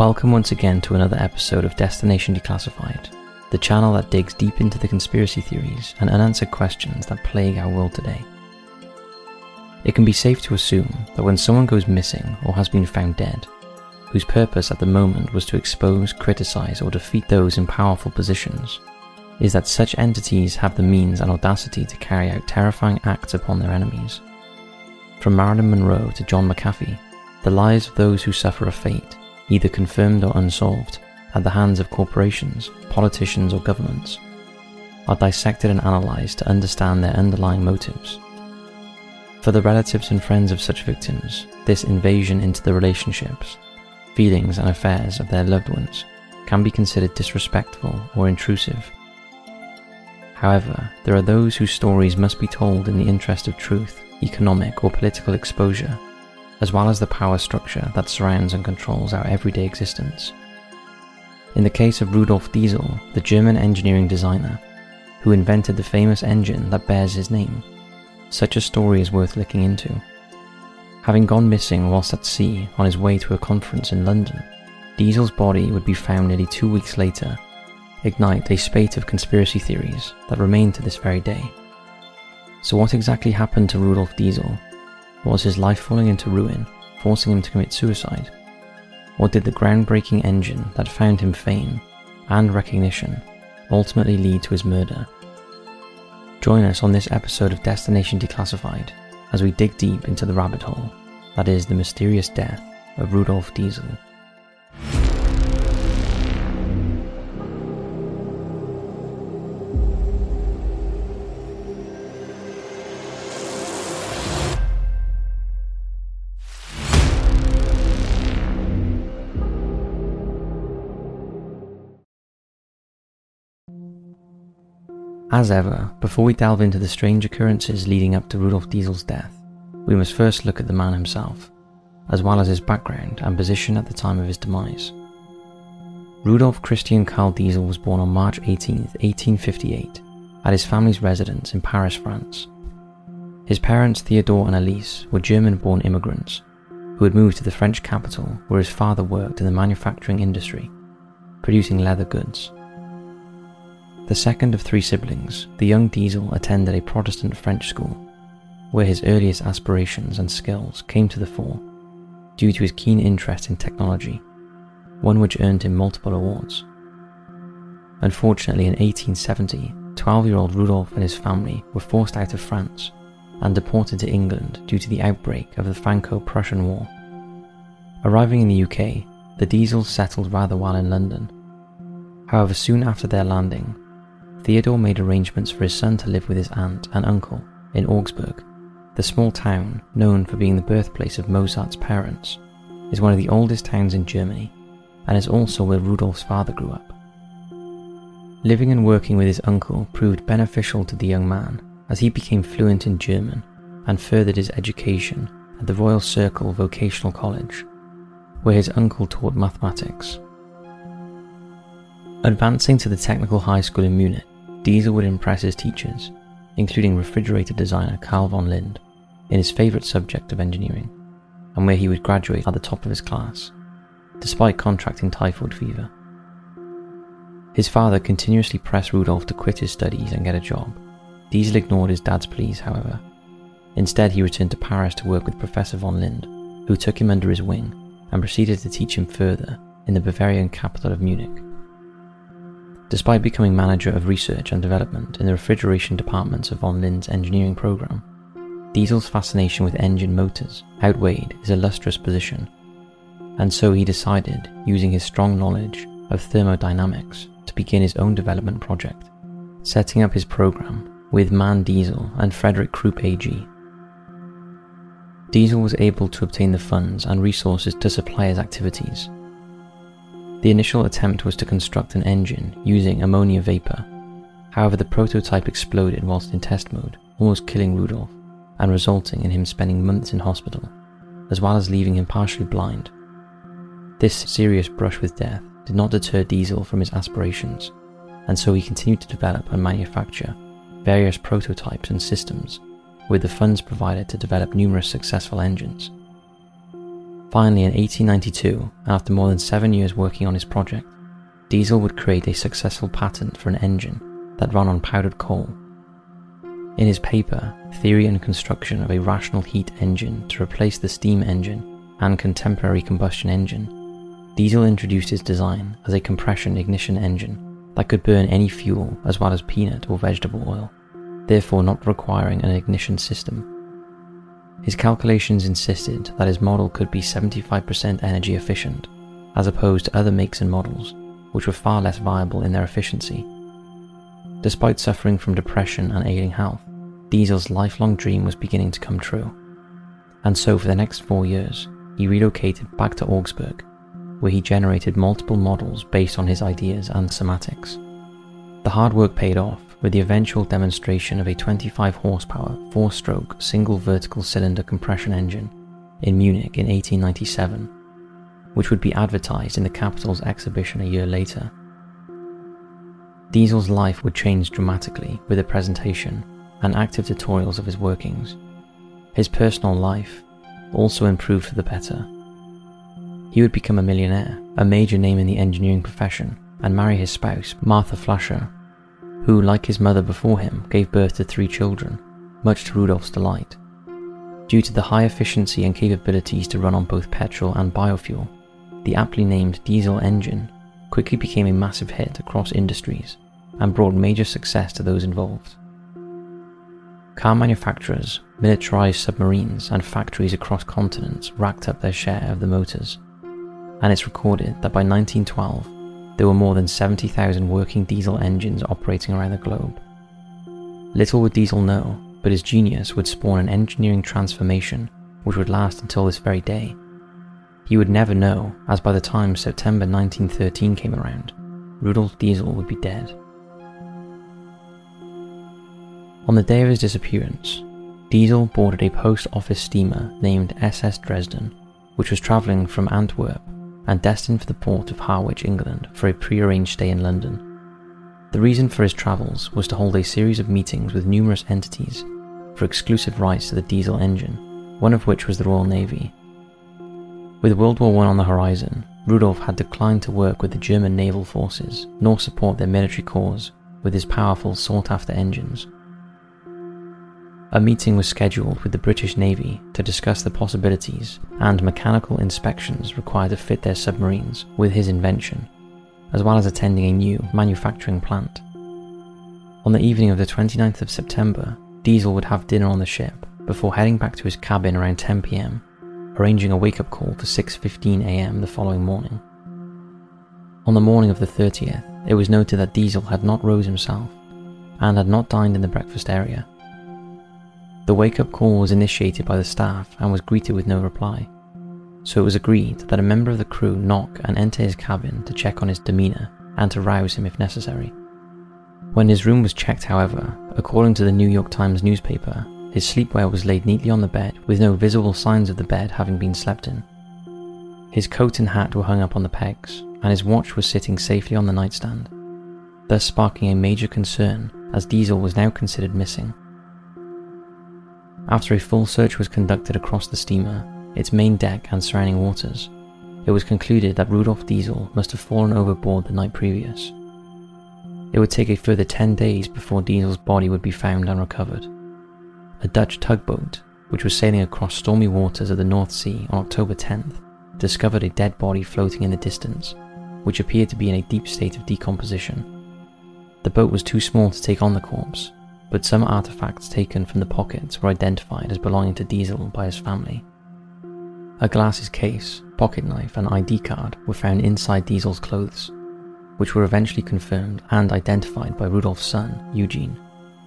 Welcome once again to another episode of Destination Declassified, the channel that digs deep into the conspiracy theories and unanswered questions that plague our world today. It can be safe to assume that when someone goes missing or has been found dead, whose purpose at the moment was to expose, criticize, or defeat those in powerful positions, is that such entities have the means and audacity to carry out terrifying acts upon their enemies. From Marilyn Monroe to John McAfee, the lives of those who suffer a fate either confirmed or unsolved, at the hands of corporations, politicians, or governments, are dissected and analysed to understand their underlying motives. For the relatives and friends of such victims, this invasion into the relationships, feelings, and affairs of their loved ones can be considered disrespectful or intrusive. However, there are those whose stories must be told in the interest of truth, economic, or political exposure as well as the power structure that surrounds and controls our everyday existence. In the case of Rudolf Diesel, the German engineering designer, who invented the famous engine that bears his name, such a story is worth looking into. Having gone missing whilst at sea on his way to a conference in London, Diesel's body would be found nearly two weeks later, ignite a spate of conspiracy theories that remain to this very day. So, what exactly happened to Rudolf Diesel was his life falling into ruin, forcing him to commit suicide? Or did the groundbreaking engine that found him fame and recognition ultimately lead to his murder? Join us on this episode of Destination Declassified as we dig deep into the rabbit hole that is the mysterious death of Rudolf Diesel. As ever, before we delve into the strange occurrences leading up to Rudolf Diesel's death, we must first look at the man himself, as well as his background and position at the time of his demise. Rudolf Christian Karl Diesel was born on March 18, 1858, at his family's residence in Paris, France. His parents, Theodore and Elise, were German born immigrants who had moved to the French capital where his father worked in the manufacturing industry, producing leather goods. The second of three siblings, the young Diesel attended a Protestant French school, where his earliest aspirations and skills came to the fore due to his keen interest in technology, one which earned him multiple awards. Unfortunately, in 1870, 12 year old Rudolf and his family were forced out of France and deported to England due to the outbreak of the Franco Prussian War. Arriving in the UK, the Diesels settled rather well in London. However, soon after their landing, Theodore made arrangements for his son to live with his aunt and uncle in Augsburg. The small town, known for being the birthplace of Mozart's parents, is one of the oldest towns in Germany and is also where Rudolf's father grew up. Living and working with his uncle proved beneficial to the young man as he became fluent in German and furthered his education at the Royal Circle Vocational College, where his uncle taught mathematics. Advancing to the technical high school in Munich, Diesel would impress his teachers, including refrigerator designer Carl von Linde, in his favourite subject of engineering, and where he would graduate at the top of his class, despite contracting typhoid fever. His father continuously pressed Rudolf to quit his studies and get a job. Diesel ignored his dad's pleas, however. Instead, he returned to Paris to work with Professor von Linde, who took him under his wing and proceeded to teach him further in the Bavarian capital of Munich. Despite becoming manager of research and development in the refrigeration departments of von Linde's engineering program, Diesel's fascination with engine motors outweighed his illustrious position, and so he decided, using his strong knowledge of thermodynamics, to begin his own development project, setting up his program with Mann Diesel and Frederick Krupp AG. Diesel was able to obtain the funds and resources to supply his activities the initial attempt was to construct an engine using ammonia vapor. However, the prototype exploded whilst in test mode, almost killing Rudolf and resulting in him spending months in hospital, as well as leaving him partially blind. This serious brush with death did not deter Diesel from his aspirations, and so he continued to develop and manufacture various prototypes and systems with the funds provided to develop numerous successful engines. Finally, in 1892, after more than seven years working on his project, Diesel would create a successful patent for an engine that ran on powdered coal. In his paper, Theory and Construction of a Rational Heat Engine to replace the steam engine and contemporary combustion engine, Diesel introduced his design as a compression ignition engine that could burn any fuel as well as peanut or vegetable oil, therefore not requiring an ignition system his calculations insisted that his model could be 75% energy efficient, as opposed to other makes and models, which were far less viable in their efficiency. Despite suffering from depression and ailing health, Diesel's lifelong dream was beginning to come true. And so, for the next four years, he relocated back to Augsburg, where he generated multiple models based on his ideas and schematics. The hard work paid off, with the eventual demonstration of a 25 horsepower, four stroke, single vertical cylinder compression engine in Munich in 1897, which would be advertised in the capital's exhibition a year later. Diesel's life would change dramatically with the presentation and active tutorials of his workings. His personal life also improved for the better. He would become a millionaire, a major name in the engineering profession, and marry his spouse, Martha Flascher, who, like his mother before him, gave birth to three children, much to Rudolf's delight. Due to the high efficiency and capabilities to run on both petrol and biofuel, the aptly named diesel engine quickly became a massive hit across industries and brought major success to those involved. Car manufacturers, militarized submarines, and factories across continents racked up their share of the motors, and it's recorded that by 1912, there were more than 70,000 working diesel engines operating around the globe. Little would Diesel know, but his genius would spawn an engineering transformation which would last until this very day. He would never know, as by the time September 1913 came around, Rudolf Diesel would be dead. On the day of his disappearance, Diesel boarded a post office steamer named SS Dresden, which was travelling from Antwerp and destined for the port of Harwich, England, for a prearranged stay in London. The reason for his travels was to hold a series of meetings with numerous entities for exclusive rights to the diesel engine, one of which was the Royal Navy. With World War I on the horizon, Rudolf had declined to work with the German naval forces nor support their military cause with his powerful sought after engines. A meeting was scheduled with the British Navy to discuss the possibilities and mechanical inspections required to fit their submarines with his invention, as well as attending a new manufacturing plant. On the evening of the 29th of September, Diesel would have dinner on the ship before heading back to his cabin around 10 pm, arranging a wake-up call for 6:15 am the following morning. On the morning of the 30th, it was noted that Diesel had not rose himself and had not dined in the breakfast area the wake up call was initiated by the staff and was greeted with no reply. So it was agreed that a member of the crew knock and enter his cabin to check on his demeanour and to rouse him if necessary. When his room was checked, however, according to the New York Times newspaper, his sleepwear was laid neatly on the bed with no visible signs of the bed having been slept in. His coat and hat were hung up on the pegs, and his watch was sitting safely on the nightstand, thus sparking a major concern as Diesel was now considered missing. After a full search was conducted across the steamer, its main deck and surrounding waters, it was concluded that Rudolf Diesel must have fallen overboard the night previous. It would take a further 10 days before Diesel's body would be found and recovered. A Dutch tugboat, which was sailing across stormy waters of the North Sea on October 10th, discovered a dead body floating in the distance, which appeared to be in a deep state of decomposition. The boat was too small to take on the corpse, but some artifacts taken from the pockets were identified as belonging to Diesel by his family. A glasses case, pocket knife, and ID card were found inside Diesel's clothes, which were eventually confirmed and identified by Rudolf's son, Eugene,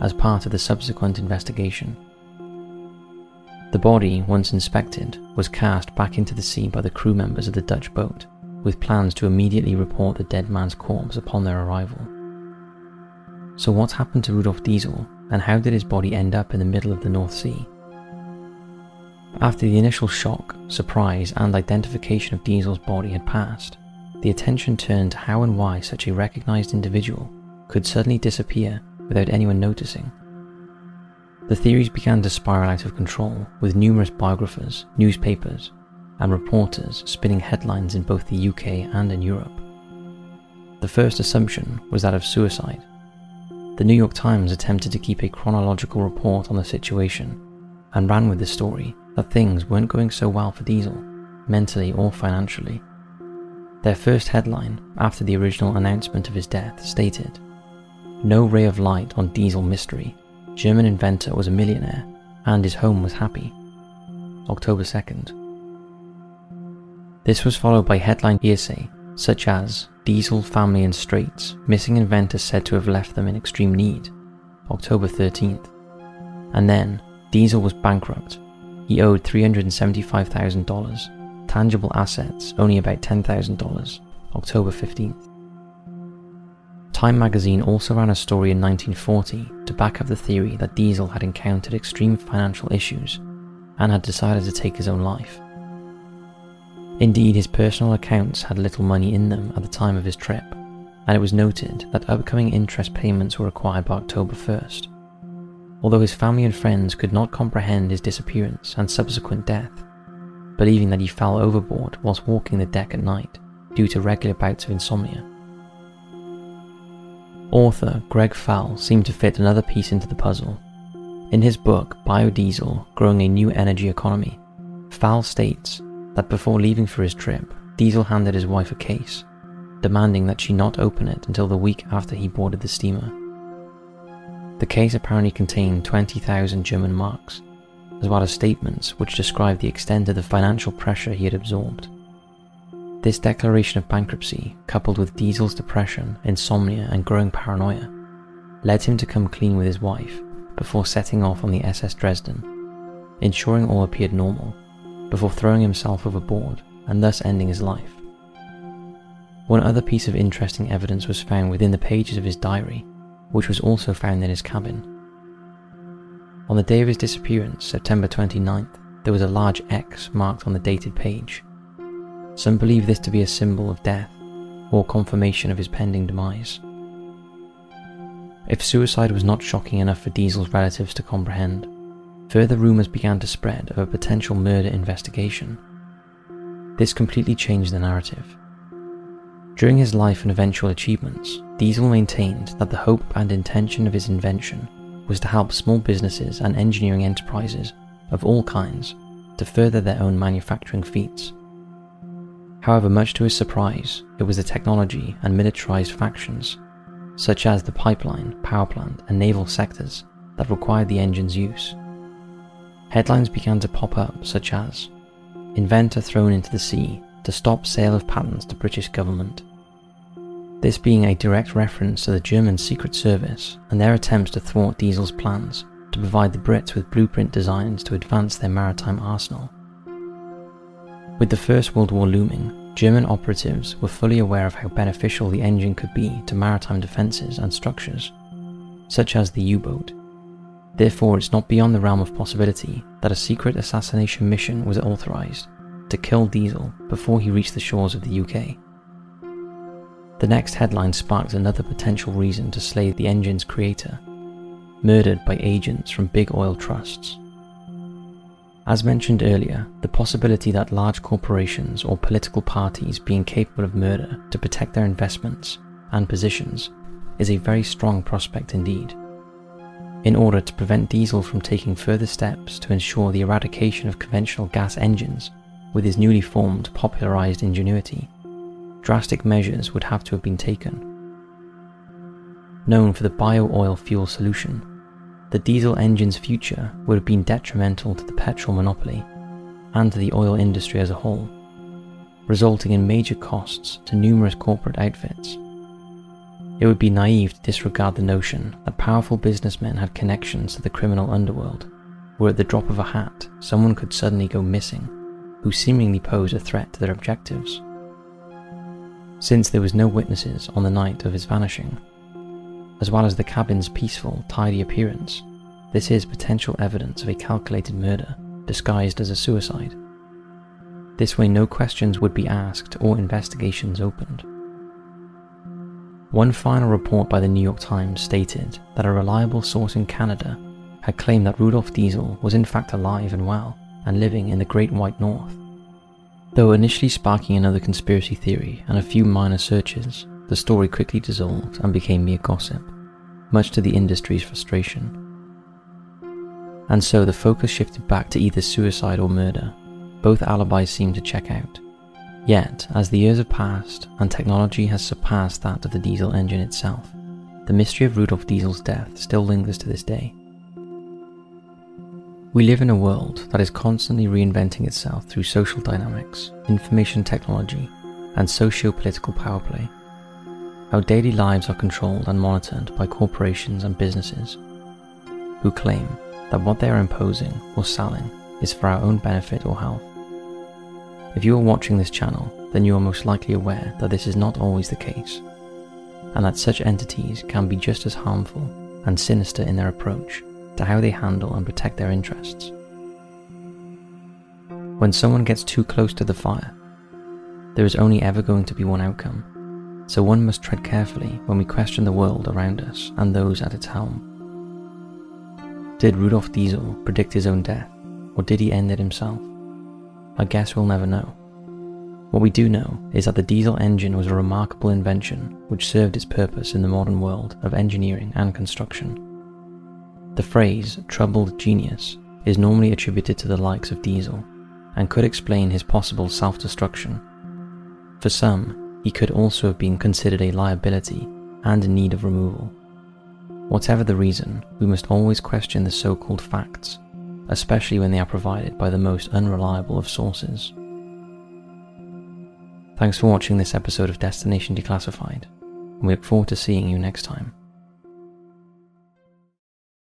as part of the subsequent investigation. The body, once inspected, was cast back into the sea by the crew members of the Dutch boat, with plans to immediately report the dead man's corpse upon their arrival. So, what happened to Rudolf Diesel, and how did his body end up in the middle of the North Sea? After the initial shock, surprise, and identification of Diesel's body had passed, the attention turned to how and why such a recognized individual could suddenly disappear without anyone noticing. The theories began to spiral out of control, with numerous biographers, newspapers, and reporters spinning headlines in both the UK and in Europe. The first assumption was that of suicide. The New York Times attempted to keep a chronological report on the situation and ran with the story that things weren't going so well for Diesel, mentally or financially. Their first headline, after the original announcement of his death, stated No ray of light on Diesel mystery. German inventor was a millionaire, and his home was happy. October 2nd. This was followed by headline hearsay, such as Diesel family in straits, missing inventor said to have left them in extreme need. October 13th. And then, Diesel was bankrupt. He owed $375,000. Tangible assets, only about $10,000. October 15th. Time magazine also ran a story in 1940 to back up the theory that Diesel had encountered extreme financial issues and had decided to take his own life. Indeed, his personal accounts had little money in them at the time of his trip, and it was noted that upcoming interest payments were required by October 1st. Although his family and friends could not comprehend his disappearance and subsequent death, believing that he fell overboard whilst walking the deck at night due to regular bouts of insomnia. Author Greg Pahl seemed to fit another piece into the puzzle. In his book Biodiesel Growing a New Energy Economy, Pahl states that before leaving for his trip, Diesel handed his wife a case, demanding that she not open it until the week after he boarded the steamer. The case apparently contained 20,000 German marks, as well as statements which described the extent of the financial pressure he had absorbed. This declaration of bankruptcy, coupled with Diesel's depression, insomnia, and growing paranoia, led him to come clean with his wife before setting off on the SS Dresden, ensuring all appeared normal before throwing himself overboard and thus ending his life. One other piece of interesting evidence was found within the pages of his diary, which was also found in his cabin. On the day of his disappearance, September 29th, there was a large X marked on the dated page. Some believe this to be a symbol of death or confirmation of his pending demise. If suicide was not shocking enough for Diesel's relatives to comprehend, further rumours began to spread of a potential murder investigation. This completely changed the narrative. During his life and eventual achievements, Diesel maintained that the hope and intention of his invention was to help small businesses and engineering enterprises of all kinds to further their own manufacturing feats. However, much to his surprise, it was the technology and militarized factions, such as the pipeline, power plant, and naval sectors, that required the engine's use headlines began to pop up such as Inventor thrown into the sea to stop sale of patents to British government. This being a direct reference to the German Secret Service and their attempts to thwart Diesel's plans to provide the Brits with blueprint designs to advance their maritime arsenal. With the First World War looming, German operatives were fully aware of how beneficial the engine could be to maritime defences and structures, such as the U boat Therefore, it's not beyond the realm of possibility that a secret assassination mission was authorized to kill Diesel before he reached the shores of the UK. The next headline sparked another potential reason to slay the engine's creator, murdered by agents from big oil trusts. As mentioned earlier, the possibility that large corporations or political parties being capable of murder to protect their investments and positions is a very strong prospect indeed in order to prevent Diesel from taking further steps to ensure the eradication of conventional gas engines with his newly formed popularized ingenuity, drastic measures would have to have been taken. Known for the bio-oil fuel solution, the diesel engine's future would have been detrimental to the petrol monopoly and to the oil industry as a whole, resulting in major costs to numerous corporate outfits it would be naive to disregard the notion that powerful businessmen had connections to the criminal underworld, where at the drop of a hat someone could suddenly go missing, who seemingly pose a threat to their objectives. Since there was no witnesses on the night of his vanishing, as well as the cabin's peaceful, tidy appearance, this is potential evidence of a calculated murder disguised as a suicide. This way, no questions would be asked or investigations opened. One final report by the New York Times stated that a reliable source in Canada had claimed that Rudolf Diesel was in fact alive and well and living in the Great White North. Though initially sparking another conspiracy theory and a few minor searches, the story quickly dissolved and became mere gossip, much to the industry's frustration. And so the focus shifted back to either suicide or murder. Both alibis seemed to check out. Yet, as the years have passed and technology has surpassed that of the diesel engine itself, the mystery of Rudolf Diesel's death still lingers to this day. We live in a world that is constantly reinventing itself through social dynamics, information technology, and socio political power play. Our daily lives are controlled and monitored by corporations and businesses who claim that what they are imposing or selling is for our own benefit or health. If you are watching this channel, then you are most likely aware that this is not always the case, and that such entities can be just as harmful and sinister in their approach to how they handle and protect their interests. When someone gets too close to the fire, there is only ever going to be one outcome, so one must tread carefully when we question the world around us and those at its helm. Did Rudolf Diesel predict his own death, or did he end it himself? I guess we'll never know. What we do know is that the diesel engine was a remarkable invention which served its purpose in the modern world of engineering and construction. The phrase troubled genius is normally attributed to the likes of Diesel and could explain his possible self destruction. For some, he could also have been considered a liability and in need of removal. Whatever the reason, we must always question the so called facts, especially when they are provided by the most unreliable of sources. Thanks for watching this episode of Destination Declassified, and we look forward to seeing you next time.